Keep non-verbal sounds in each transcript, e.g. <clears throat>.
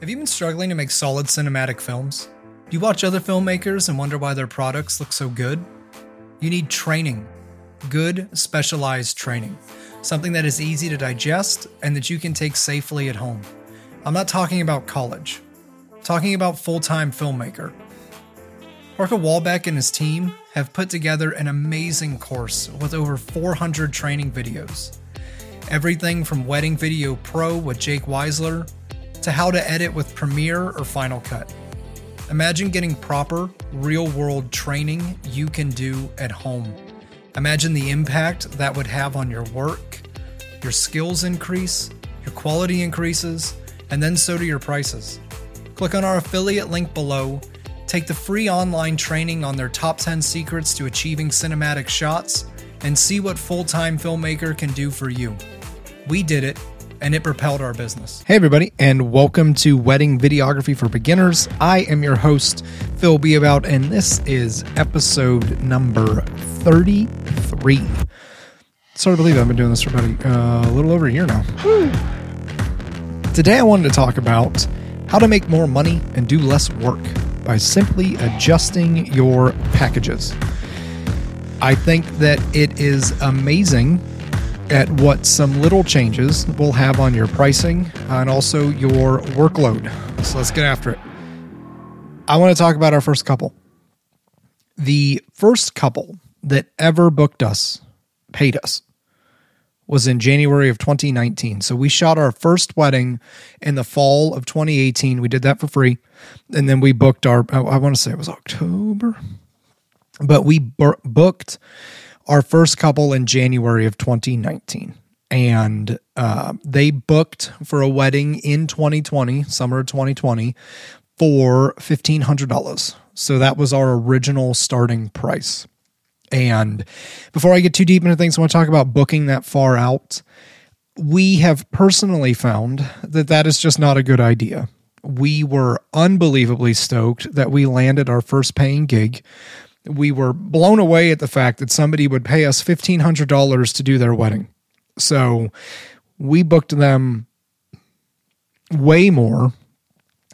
Have you been struggling to make solid cinematic films? Do you watch other filmmakers and wonder why their products look so good? You need training. Good, specialized training. Something that is easy to digest and that you can take safely at home. I'm not talking about college. I'm talking about full-time filmmaker. Parker Walbeck and his team have put together an amazing course with over 400 training videos. Everything from Wedding Video Pro with Jake Weisler to how to edit with Premiere or Final Cut. Imagine getting proper, real world training you can do at home. Imagine the impact that would have on your work, your skills increase, your quality increases, and then so do your prices. Click on our affiliate link below, take the free online training on their top 10 secrets to achieving cinematic shots, and see what full time filmmaker can do for you. We did it and it propelled our business. Hey, everybody, and welcome to Wedding Videography for Beginners. I am your host, Phil Beabout, and this is episode number 33. It's hard to believe I've been doing this for about a uh, little over a year now. Today, I wanted to talk about how to make more money and do less work by simply adjusting your packages. I think that it is amazing at what some little changes will have on your pricing and also your workload. So let's get after it. I want to talk about our first couple. The first couple that ever booked us, paid us, was in January of 2019. So we shot our first wedding in the fall of 2018. We did that for free. And then we booked our, I want to say it was October, but we booked our first couple in January of 2019. And uh, they booked for a wedding in 2020, summer 2020, for $1,500. So that was our original starting price. And before I get too deep into things, I want to talk about booking that far out. We have personally found that that is just not a good idea. We were unbelievably stoked that we landed our first paying gig we were blown away at the fact that somebody would pay us $1,500 to do their wedding. So we booked them way more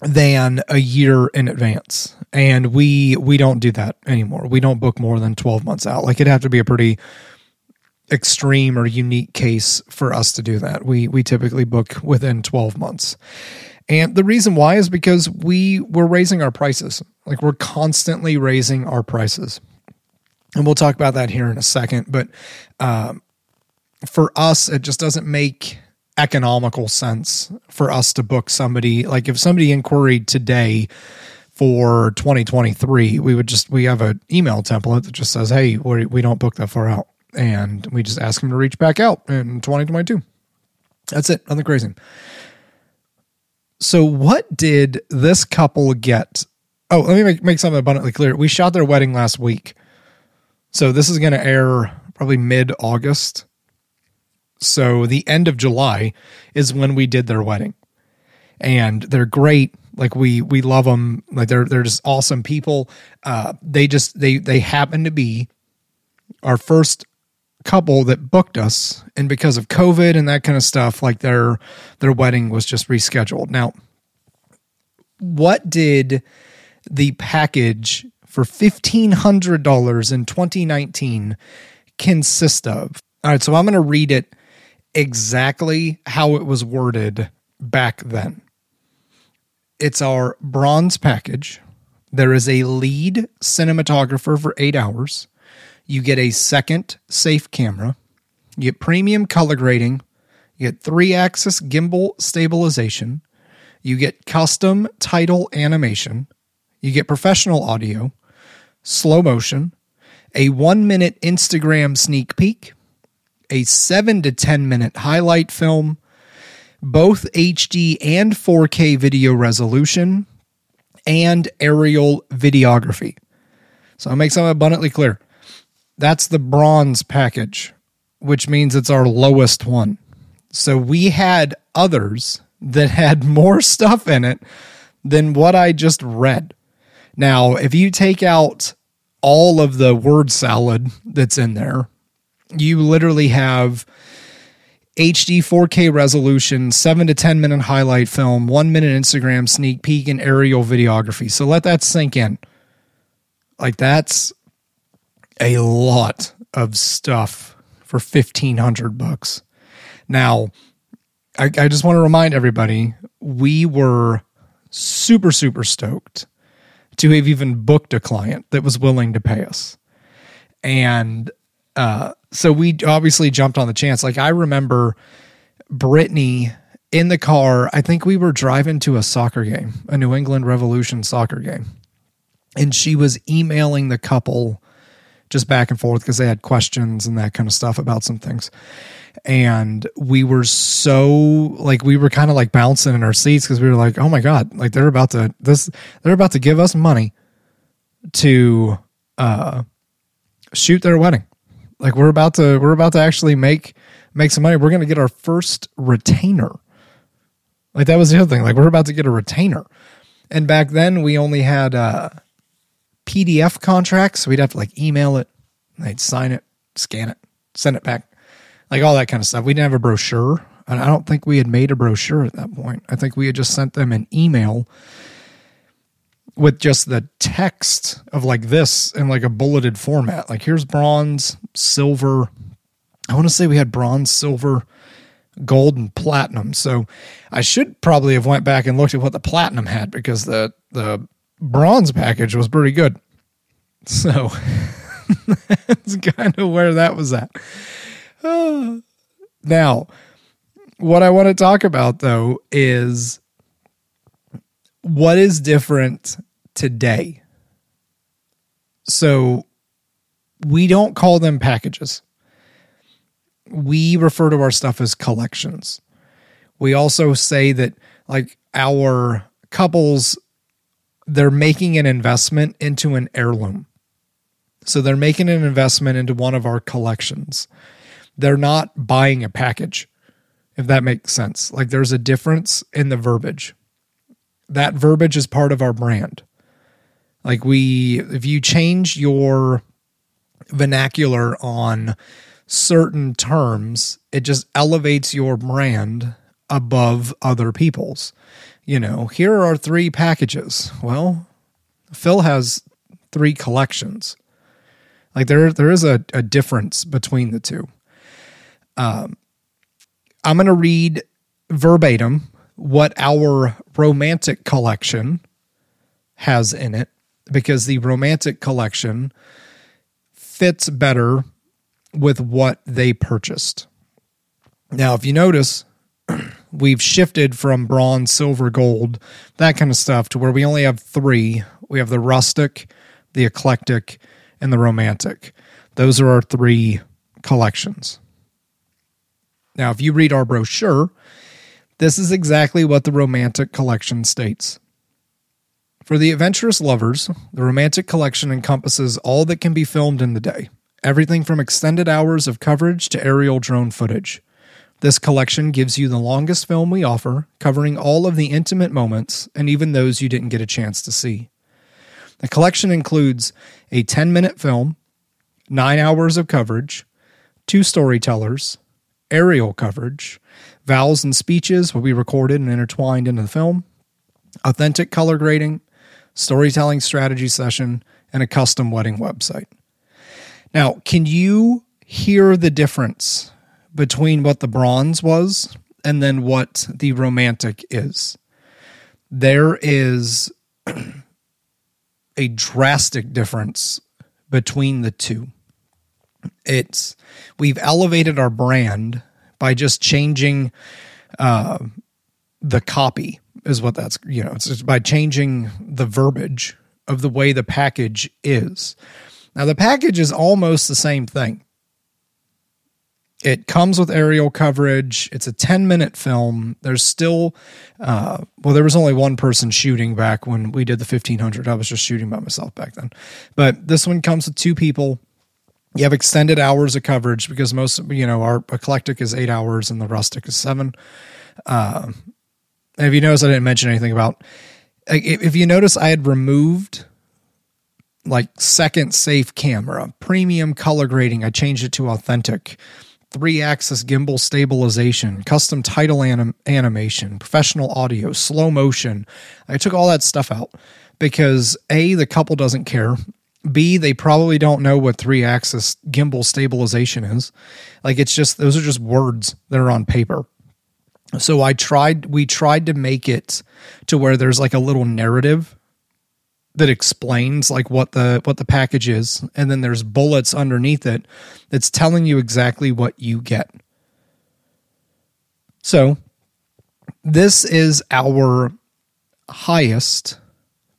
than a year in advance. And we we don't do that anymore. We don't book more than 12 months out. Like it'd have to be a pretty extreme or unique case for us to do that. We we typically book within 12 months. And the reason why is because we were raising our prices. Like we're constantly raising our prices. And we'll talk about that here in a second. But um, for us, it just doesn't make economical sense for us to book somebody. Like if somebody inquired today for 2023, we would just, we have an email template that just says, hey, we don't book that far out. And we just ask them to reach back out in 2022. That's it. Nothing crazy. So, what did this couple get? Oh, let me make, make something abundantly clear. We shot their wedding last week. So, this is going to air probably mid August. So, the end of July is when we did their wedding. And they're great. Like we we love them. Like they're they're just awesome people. Uh, they just they they happen to be our first couple that booked us and because of covid and that kind of stuff like their their wedding was just rescheduled now what did the package for $1500 in 2019 consist of. All right so i'm going to read it exactly how it was worded back then. It's our bronze package. There is a lead cinematographer for eight hours. You get a second safe camera, you get premium color grading, you get three axis gimbal stabilization, you get custom title animation, you get professional audio, slow motion, a one minute Instagram sneak peek, a seven to 10 minute highlight film, both HD and 4K video resolution, and aerial videography. So I'll make something abundantly clear. That's the bronze package, which means it's our lowest one. So we had others that had <laughs> more stuff in it than what I just read. Now, if you take out all of the word salad that's in there, you literally have HD 4K resolution, seven to 10 minute highlight film, one minute Instagram sneak peek, and aerial videography. So let that sink in. Like that's a lot of stuff for 1500 bucks. Now, I, I just want to remind everybody we were super, super stoked to have even booked a client that was willing to pay us. And uh, so we obviously jumped on the chance. Like I remember Brittany in the car, I think we were driving to a soccer game, a New England Revolution soccer game. And she was emailing the couple just back and forth because they had questions and that kind of stuff about some things. And we were so like we were kind of like bouncing in our seats because we were like, oh my God, like they're about to this they're about to give us money to uh shoot their wedding. Like we're about to we're about to actually make make some money. We're gonna get our first retainer. Like that was the other thing. Like we're about to get a retainer. And back then we only had uh PDF contracts. So we'd have to like email it, they'd sign it, scan it, send it back, like all that kind of stuff. We didn't have a brochure. And I don't think we had made a brochure at that point. I think we had just sent them an email with just the text of like this in like a bulleted format. Like here's bronze, silver. I want to say we had bronze, silver, gold, and platinum. So I should probably have went back and looked at what the platinum had because the the bronze package was pretty good. So <laughs> that's kind of where that was at. <sighs> now, what I want to talk about though is what is different today. So we don't call them packages. We refer to our stuff as collections. We also say that like our couples they're making an investment into an heirloom. So they're making an investment into one of our collections. They're not buying a package, if that makes sense. Like there's a difference in the verbiage. That verbiage is part of our brand. Like we, if you change your vernacular on certain terms, it just elevates your brand above other people's you know, here are three packages. Well, Phil has three collections. Like there, there is a, a difference between the two. Um, I'm going to read verbatim what our romantic collection has in it because the romantic collection fits better with what they purchased. Now, if you notice, <clears throat> we've shifted from bronze, silver, gold, that kind of stuff to where we only have three. We have the rustic, the eclectic, and the romantic. Those are our three collections. Now, if you read our brochure, this is exactly what the romantic collection states. For the adventurous lovers, the romantic collection encompasses all that can be filmed in the day, everything from extended hours of coverage to aerial drone footage. This collection gives you the longest film we offer, covering all of the intimate moments and even those you didn't get a chance to see. The collection includes a 10 minute film, nine hours of coverage, two storytellers, aerial coverage, vows and speeches will be recorded and intertwined into the film, authentic color grading, storytelling strategy session, and a custom wedding website. Now, can you hear the difference between what the bronze was and then what the romantic is. There is <clears throat> a drastic difference between the two. It's we've elevated our brand by just changing uh, the copy is what that's you know it's by changing the verbiage of the way the package is. Now the package is almost the same thing. It comes with aerial coverage. It's a 10 minute film. There's still, uh, well, there was only one person shooting back when we did the 1500. I was just shooting by myself back then. But this one comes with two people. You have extended hours of coverage because most, you know, our eclectic is eight hours and the rustic is seven. Uh, if you notice, I didn't mention anything about, if you notice, I had removed like second safe camera, premium color grading. I changed it to authentic three axis gimbal stabilization, custom title anim- animation, professional audio, slow motion. I took all that stuff out because A, the couple doesn't care. B, they probably don't know what three axis gimbal stabilization is. Like it's just, those are just words that are on paper. So I tried, we tried to make it to where there's like a little narrative that explains like what the what the package is. And then there's bullets underneath it that's telling you exactly what you get. So this is our highest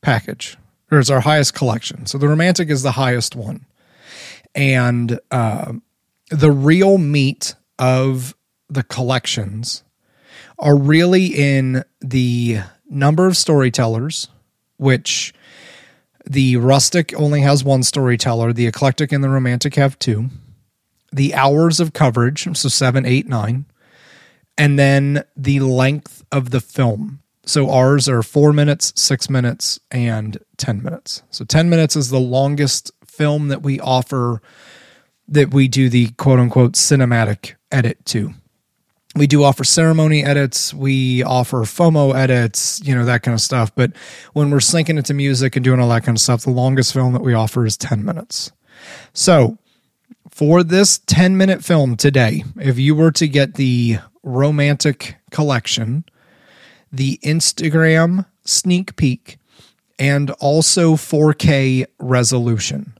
package or it's our highest collection. So the romantic is the highest one. And uh, the real meat of the collections are really in the number of storytellers which the rustic only has one storyteller. The eclectic and the romantic have two. The hours of coverage, so seven, eight, nine. And then the length of the film. So ours are four minutes, six minutes, and 10 minutes. So 10 minutes is the longest film that we offer that we do the quote unquote cinematic edit to we do offer ceremony edits. We offer fomo edits you know that kind of stuff. But when we're syncing it to music and doing all that kind of stuff the longest film that we offer is 10 minutes. So for this 10 minute film today if you were to get the romantic collection the instagram sneak peek and also 4k resolution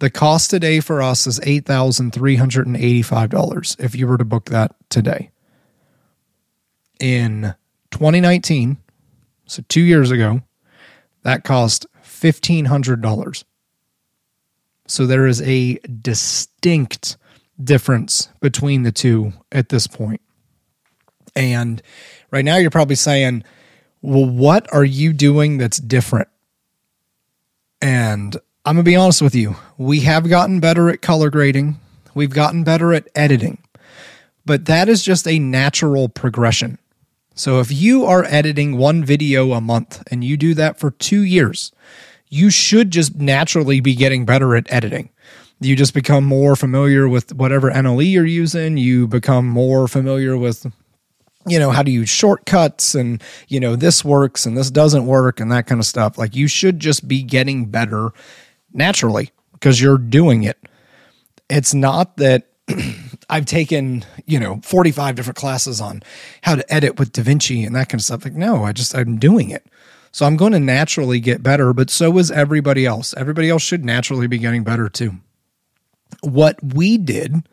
the cost today for us is $8,385 if you were to book that today in 2019, so two years ago, that cost $1,500. So there is a distinct difference between the two at this point. And right now, you're probably saying, well, what are you doing that's different? And I'm going to be honest with you. We have gotten better at color grading, we've gotten better at editing, but that is just a natural progression. So if you are editing one video a month and you do that for two years, you should just naturally be getting better at editing. You just become more familiar with whatever NLE you're using. You become more familiar with, you know, how to use shortcuts and, you know, this works and this doesn't work and that kind of stuff. Like you should just be getting better naturally because you're doing it. It's not that <clears throat> I've taken, you know, 45 different classes on how to edit with DaVinci and that kind of stuff. Like, no, I just, I'm doing it. So I'm going to naturally get better, but so is everybody else. Everybody else should naturally be getting better too. What we did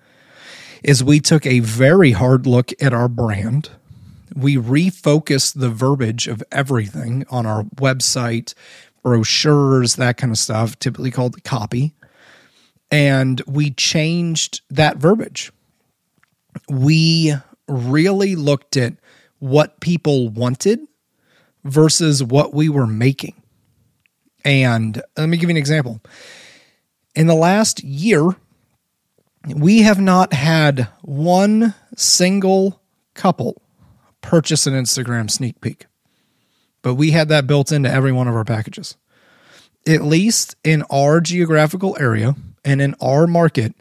is we took a very hard look at our brand. We refocused the verbiage of everything on our website, brochures, that kind of stuff, typically called the copy and we changed that verbiage. We really looked at what people wanted versus what we were making. And let me give you an example. In the last year, we have not had one single couple purchase an Instagram sneak peek, but we had that built into every one of our packages. At least in our geographical area, and in our market,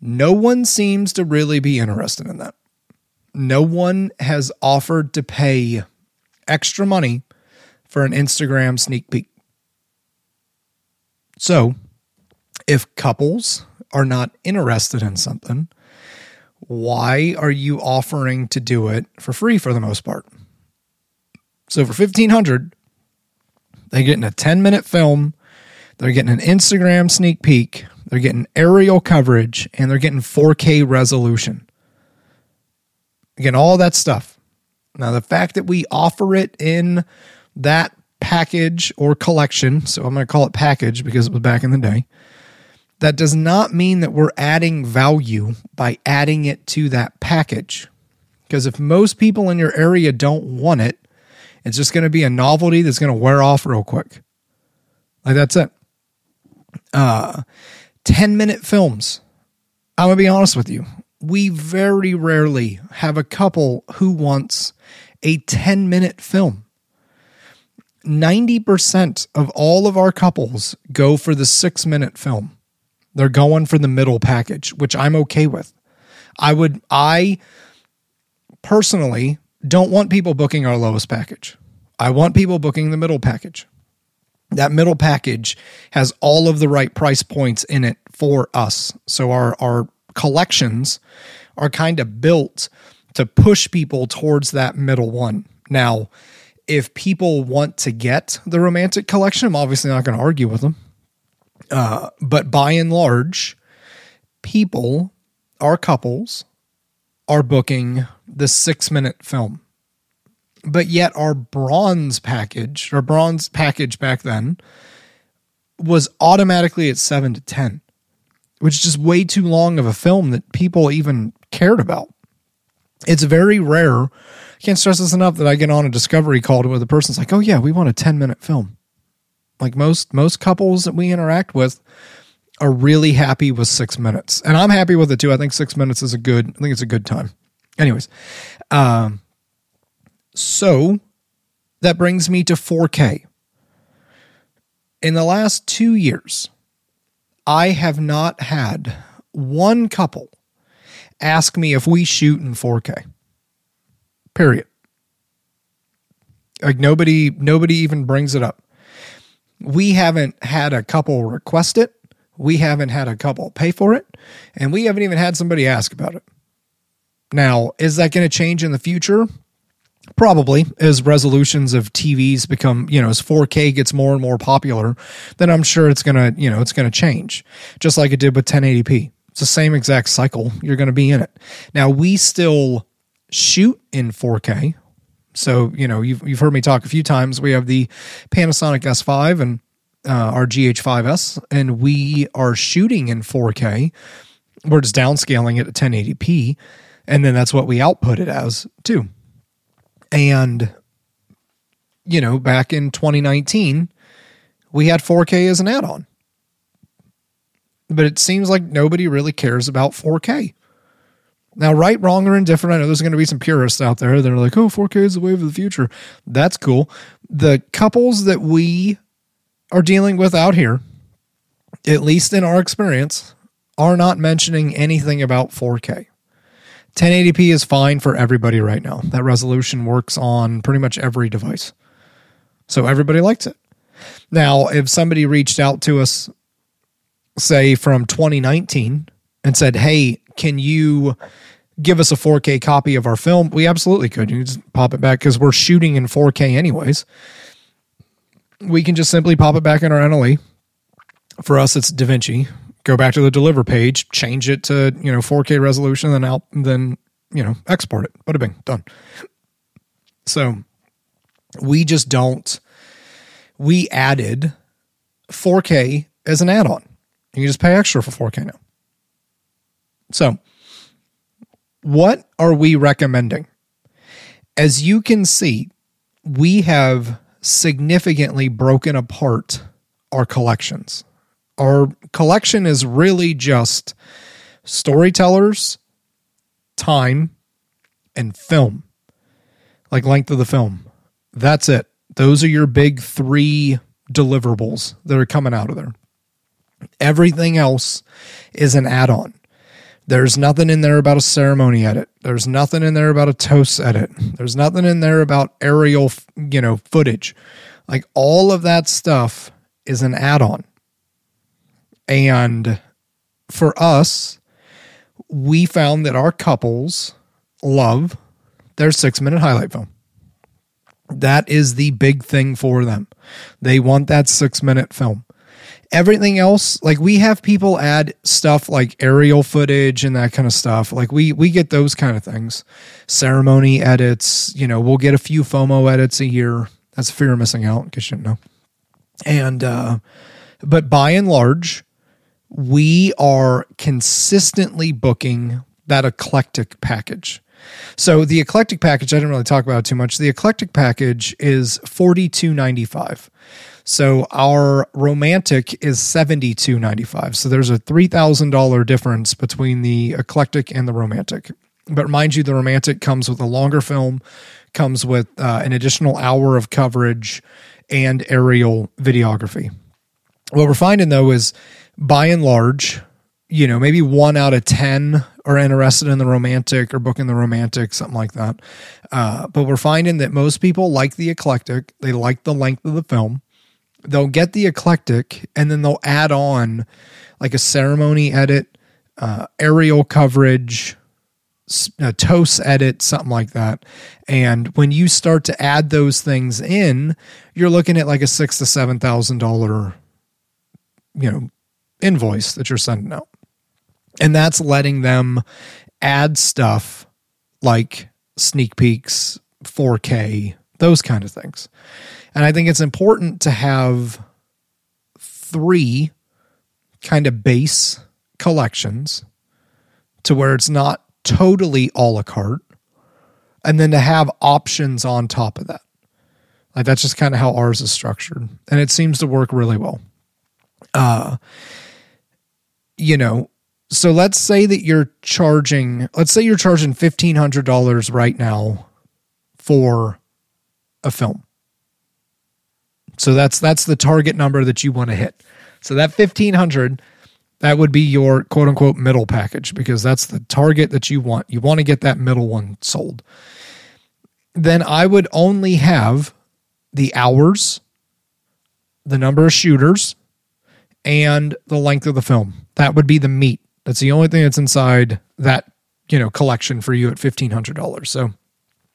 no one seems to really be interested in that. No one has offered to pay extra money for an Instagram sneak peek. So, if couples are not interested in something, why are you offering to do it for free for the most part? So for 1500, they're getting a 10 minute film, they're getting an Instagram sneak peek, they're getting aerial coverage and they're getting 4K resolution. Again, all that stuff. Now, the fact that we offer it in that package or collection, so I'm going to call it package because it was back in the day, that does not mean that we're adding value by adding it to that package. Because if most people in your area don't want it, it's just going to be a novelty that's going to wear off real quick. Like that's it. Uh, 10 minute films. I'm going to be honest with you. We very rarely have a couple who wants a 10 minute film. 90% of all of our couples go for the six minute film. They're going for the middle package, which I'm okay with. I would, I personally don't want people booking our lowest package. I want people booking the middle package. That middle package has all of the right price points in it for us. So our, our collections are kind of built to push people towards that middle one. Now, if people want to get the romantic collection, I'm obviously not going to argue with them. Uh, but by and large, people, our couples, are booking the six minute film. But yet, our bronze package, our bronze package back then, was automatically at seven to 10, which is just way too long of a film that people even cared about. It's very rare. I can't stress this enough that I get on a discovery call where the person's like, oh, yeah, we want a 10 minute film. Like most most couples that we interact with are really happy with six minutes, and I'm happy with it too. I think six minutes is a good. I think it's a good time. Anyways, um, so that brings me to 4K. In the last two years, I have not had one couple ask me if we shoot in 4K. Period. Like nobody nobody even brings it up. We haven't had a couple request it. We haven't had a couple pay for it. And we haven't even had somebody ask about it. Now, is that going to change in the future? Probably as resolutions of TVs become, you know, as 4K gets more and more popular, then I'm sure it's going to, you know, it's going to change just like it did with 1080p. It's the same exact cycle. You're going to be in it. Now, we still shoot in 4K. So, you know, you've, you've heard me talk a few times. We have the Panasonic S5 and uh, our GH5S, and we are shooting in 4K. We're just downscaling it to 1080p, and then that's what we output it as too. And, you know, back in 2019, we had 4K as an add on. But it seems like nobody really cares about 4K. Now, right, wrong, or indifferent, I know there's going to be some purists out there that are like, oh, 4K is the wave of the future. That's cool. The couples that we are dealing with out here, at least in our experience, are not mentioning anything about 4K. 1080p is fine for everybody right now. That resolution works on pretty much every device. So everybody likes it. Now, if somebody reached out to us, say from 2019, and said, hey, can you give us a 4K copy of our film? We absolutely could. You just pop it back because we're shooting in 4K anyways. We can just simply pop it back in our NLE. For us, it's DaVinci. Go back to the deliver page, change it to you know 4K resolution, then out, then you know export it. Bada bing, done. So we just don't. We added 4K as an add-on. You can just pay extra for 4K now. So, what are we recommending? As you can see, we have significantly broken apart our collections. Our collection is really just storytellers, time, and film, like length of the film. That's it. Those are your big three deliverables that are coming out of there. Everything else is an add on. There's nothing in there about a ceremony edit. There's nothing in there about a toast edit. There's nothing in there about aerial, you know, footage. Like all of that stuff is an add-on. And for us, we found that our couples love their 6-minute highlight film. That is the big thing for them. They want that 6-minute film. Everything else, like we have people add stuff like aerial footage and that kind of stuff. Like we we get those kind of things. Ceremony edits, you know, we'll get a few FOMO edits a year. That's fear of missing out, because you didn't know. And uh but by and large, we are consistently booking that eclectic package. So the eclectic package, I didn't really talk about too much. The eclectic package is forty two ninety five. So our romantic is seventy two ninety five. So there's a three thousand dollar difference between the eclectic and the romantic. But mind you, the romantic comes with a longer film, comes with uh, an additional hour of coverage, and aerial videography. What we're finding though is, by and large, you know, maybe one out of 10 are interested in the romantic or booking the romantic, something like that. Uh, but we're finding that most people like the eclectic, they like the length of the film. They'll get the eclectic and then they'll add on like a ceremony edit, uh, aerial coverage, a toast edit, something like that. And when you start to add those things in, you're looking at like a six to seven thousand dollar, you know, invoice that you're sending out. And that's letting them add stuff like sneak peeks, 4K, those kind of things. And I think it's important to have three kind of base collections to where it's not totally a la carte and then to have options on top of that. Like that's just kind of how ours is structured. And it seems to work really well. Uh you know, so let's say that you're charging let's say you're charging $1500 right now for a film. So that's that's the target number that you want to hit. So that 1500 that would be your quote unquote middle package because that's the target that you want. You want to get that middle one sold. Then I would only have the hours, the number of shooters, and the length of the film. That would be the meat. That's the only thing that's inside that, you know, collection for you at $1500. So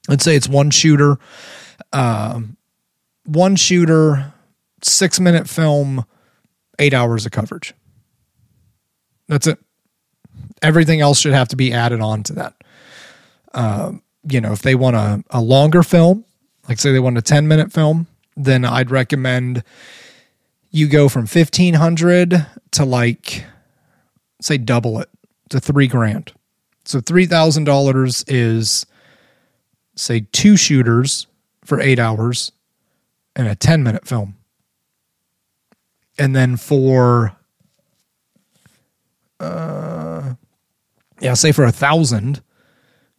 let's say it's one shooter, um, one shooter, 6 minute film, 8 hours of coverage that's it. Everything else should have to be added on to that. Uh, you know, if they want a, a longer film, like say they want a 10 minute film, then I'd recommend you go from 1500 to like, say, double it to three grand. So $3,000 is, say, two shooters for eight hours and a 10 minute film. And then for uh, yeah, say for a thousand,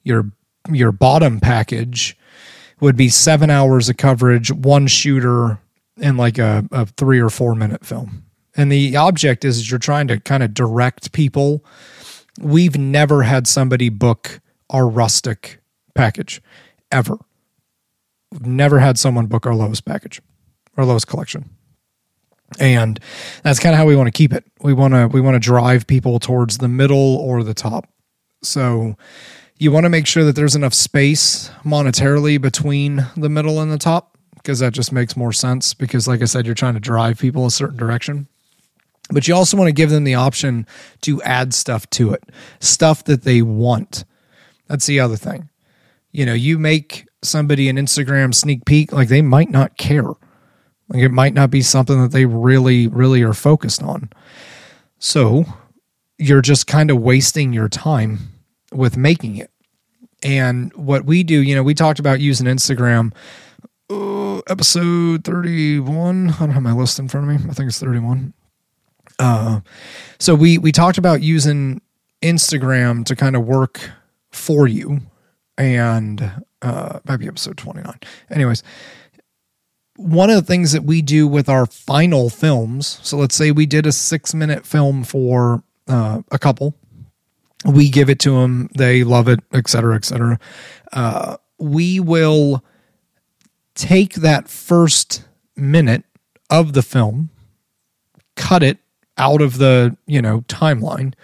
your your bottom package would be seven hours of coverage, one shooter, and like a, a three or four minute film. And the object is you're trying to kind of direct people. We've never had somebody book our rustic package ever. We've never had someone book our lowest package, our lowest collection and that's kind of how we want to keep it we want to we want to drive people towards the middle or the top so you want to make sure that there's enough space monetarily between the middle and the top because that just makes more sense because like i said you're trying to drive people a certain direction but you also want to give them the option to add stuff to it stuff that they want that's the other thing you know you make somebody an instagram sneak peek like they might not care like it might not be something that they really, really are focused on. So you're just kind of wasting your time with making it. And what we do, you know, we talked about using Instagram. Episode 31. I don't have my list in front of me. I think it's 31. Uh, so we we talked about using Instagram to kind of work for you, and uh, maybe episode 29. Anyways, one of the things that we do with our final films, so let's say we did a six minute film for uh, a couple, we give it to them, they love it, et cetera, et cetera. Uh, we will take that first minute of the film, cut it out of the you know timeline,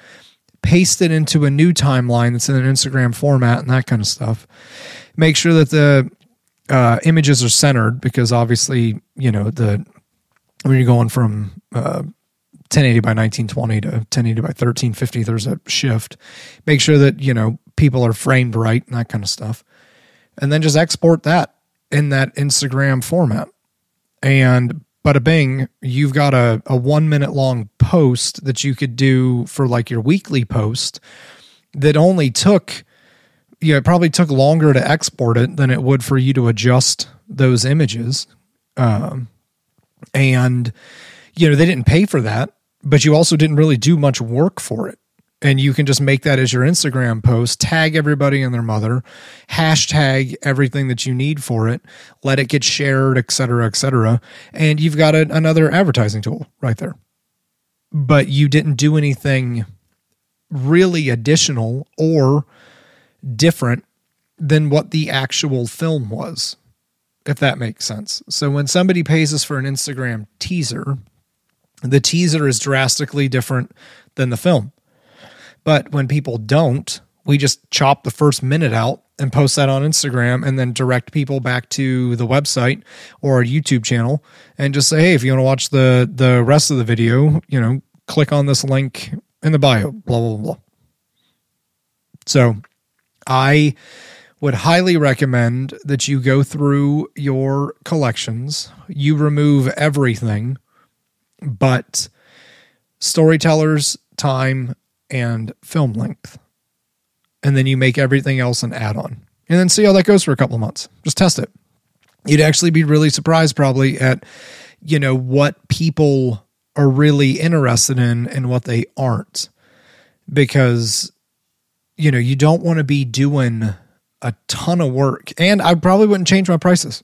paste it into a new timeline that's in an Instagram format and that kind of stuff. Make sure that the uh, images are centered because obviously, you know, the when you're going from uh, 1080 by 1920 to 1080 by 1350, there's a shift. Make sure that, you know, people are framed right and that kind of stuff. And then just export that in that Instagram format. And bada bing, you've got a, a one minute long post that you could do for like your weekly post that only took yeah, it probably took longer to export it than it would for you to adjust those images. Um, and, you know, they didn't pay for that, but you also didn't really do much work for it. And you can just make that as your Instagram post, tag everybody and their mother, hashtag everything that you need for it, let it get shared, et cetera, et cetera. And you've got a, another advertising tool right there. But you didn't do anything really additional or different than what the actual film was, if that makes sense. So when somebody pays us for an Instagram teaser, the teaser is drastically different than the film. But when people don't, we just chop the first minute out and post that on Instagram and then direct people back to the website or YouTube channel and just say, hey, if you want to watch the the rest of the video, you know, click on this link in the bio, blah, blah, blah. So I would highly recommend that you go through your collections, you remove everything but storytellers, time, and film length. And then you make everything else an add on. And then see how that goes for a couple of months. Just test it. You'd actually be really surprised probably at, you know, what people are really interested in and what they aren't. Because, you know, you don't want to be doing a ton of work. And I probably wouldn't change my prices.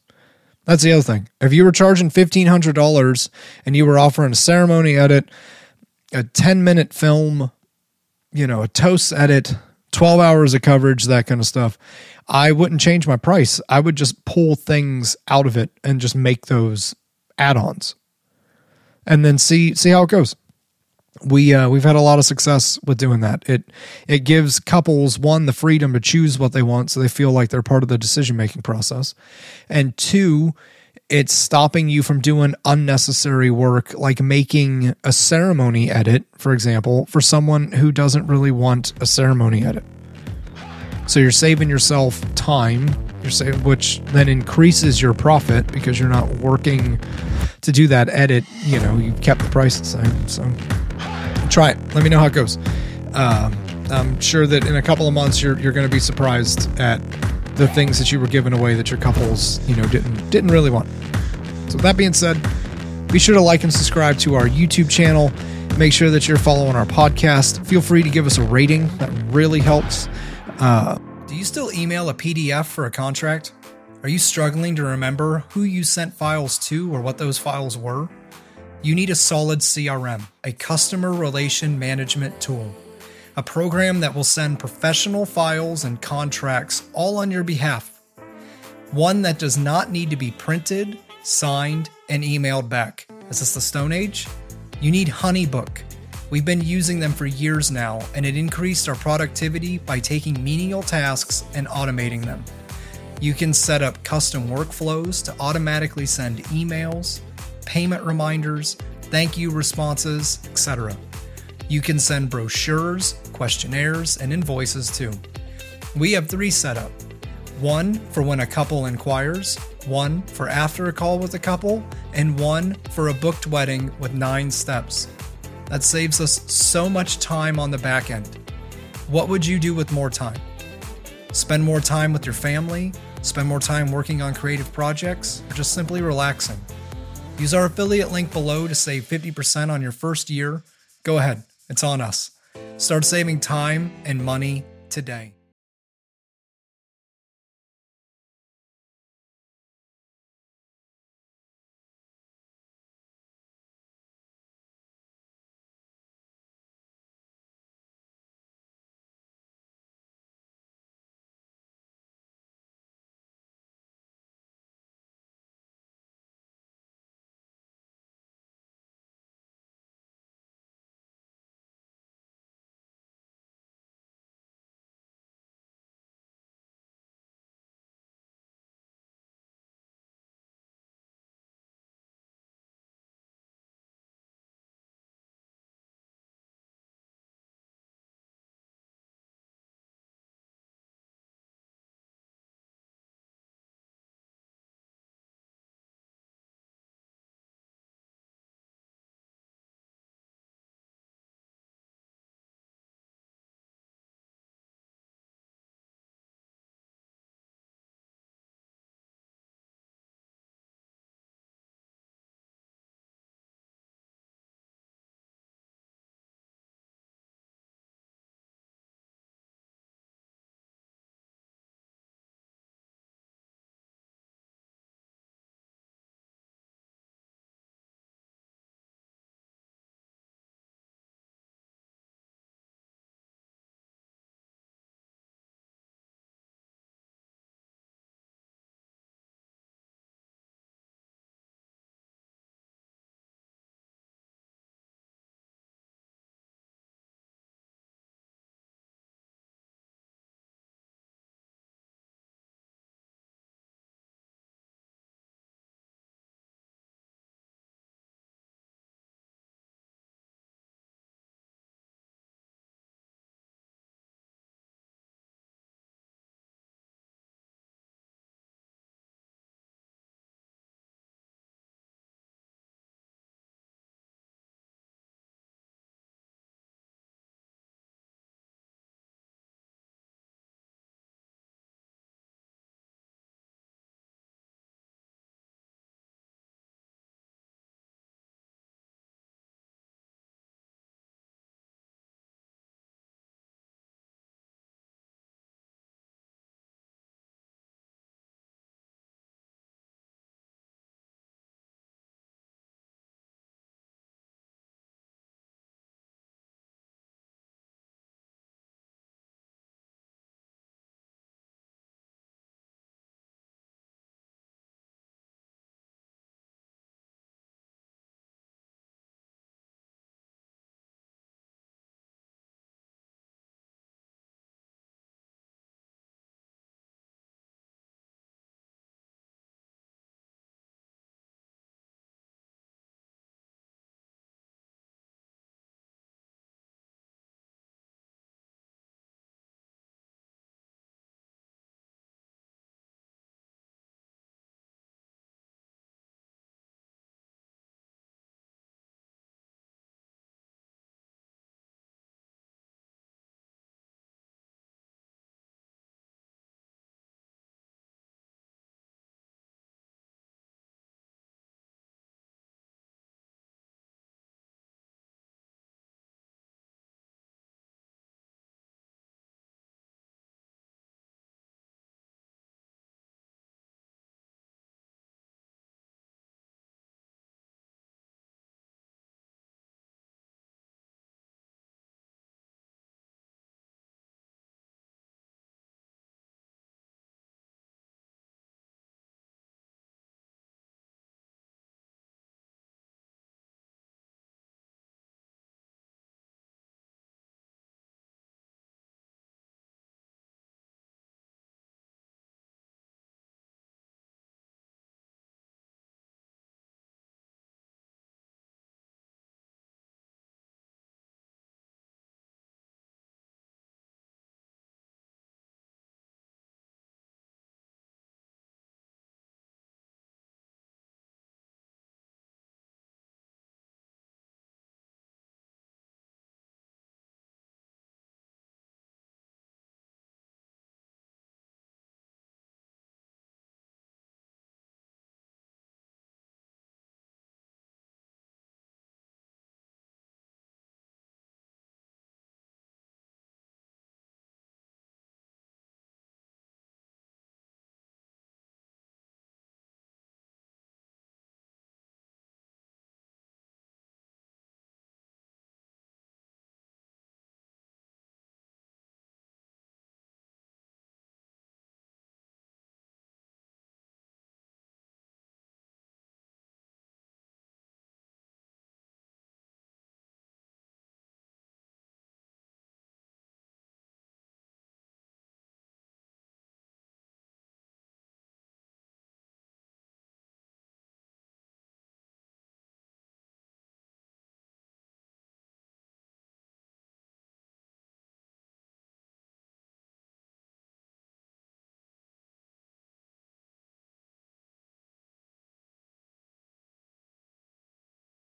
That's the other thing. If you were charging $1,500 and you were offering a ceremony edit, a 10 minute film, you know, a toast edit, 12 hours of coverage, that kind of stuff, I wouldn't change my price. I would just pull things out of it and just make those add-ons. And then see see how it goes. We uh, we've had a lot of success with doing that. It it gives couples one the freedom to choose what they want so they feel like they're part of the decision making process. And two, it's stopping you from doing unnecessary work like making a ceremony edit, for example, for someone who doesn't really want a ceremony edit. So you're saving yourself time, you're saving, which then increases your profit because you're not working to do that edit. You know, you kept the price the same. So try it. Let me know how it goes. Uh, I'm sure that in a couple of months you're you're going to be surprised at the things that you were giving away that your couples, you know, didn't didn't really want. So that being said, be sure to like and subscribe to our YouTube channel. Make sure that you're following our podcast. Feel free to give us a rating. That really helps. Uh, Do you still email a PDF for a contract? Are you struggling to remember who you sent files to or what those files were? You need a solid CRM, a customer relation management tool a program that will send professional files and contracts all on your behalf. One that does not need to be printed, signed, and emailed back. Is this the Stone Age? You need Honeybook. We've been using them for years now, and it increased our productivity by taking menial tasks and automating them. You can set up custom workflows to automatically send emails, payment reminders, thank you responses, etc. You can send brochures, questionnaires, and invoices too. We have three set up one for when a couple inquires, one for after a call with a couple, and one for a booked wedding with nine steps. That saves us so much time on the back end. What would you do with more time? Spend more time with your family, spend more time working on creative projects, or just simply relaxing? Use our affiliate link below to save 50% on your first year. Go ahead, it's on us. Start saving time and money today.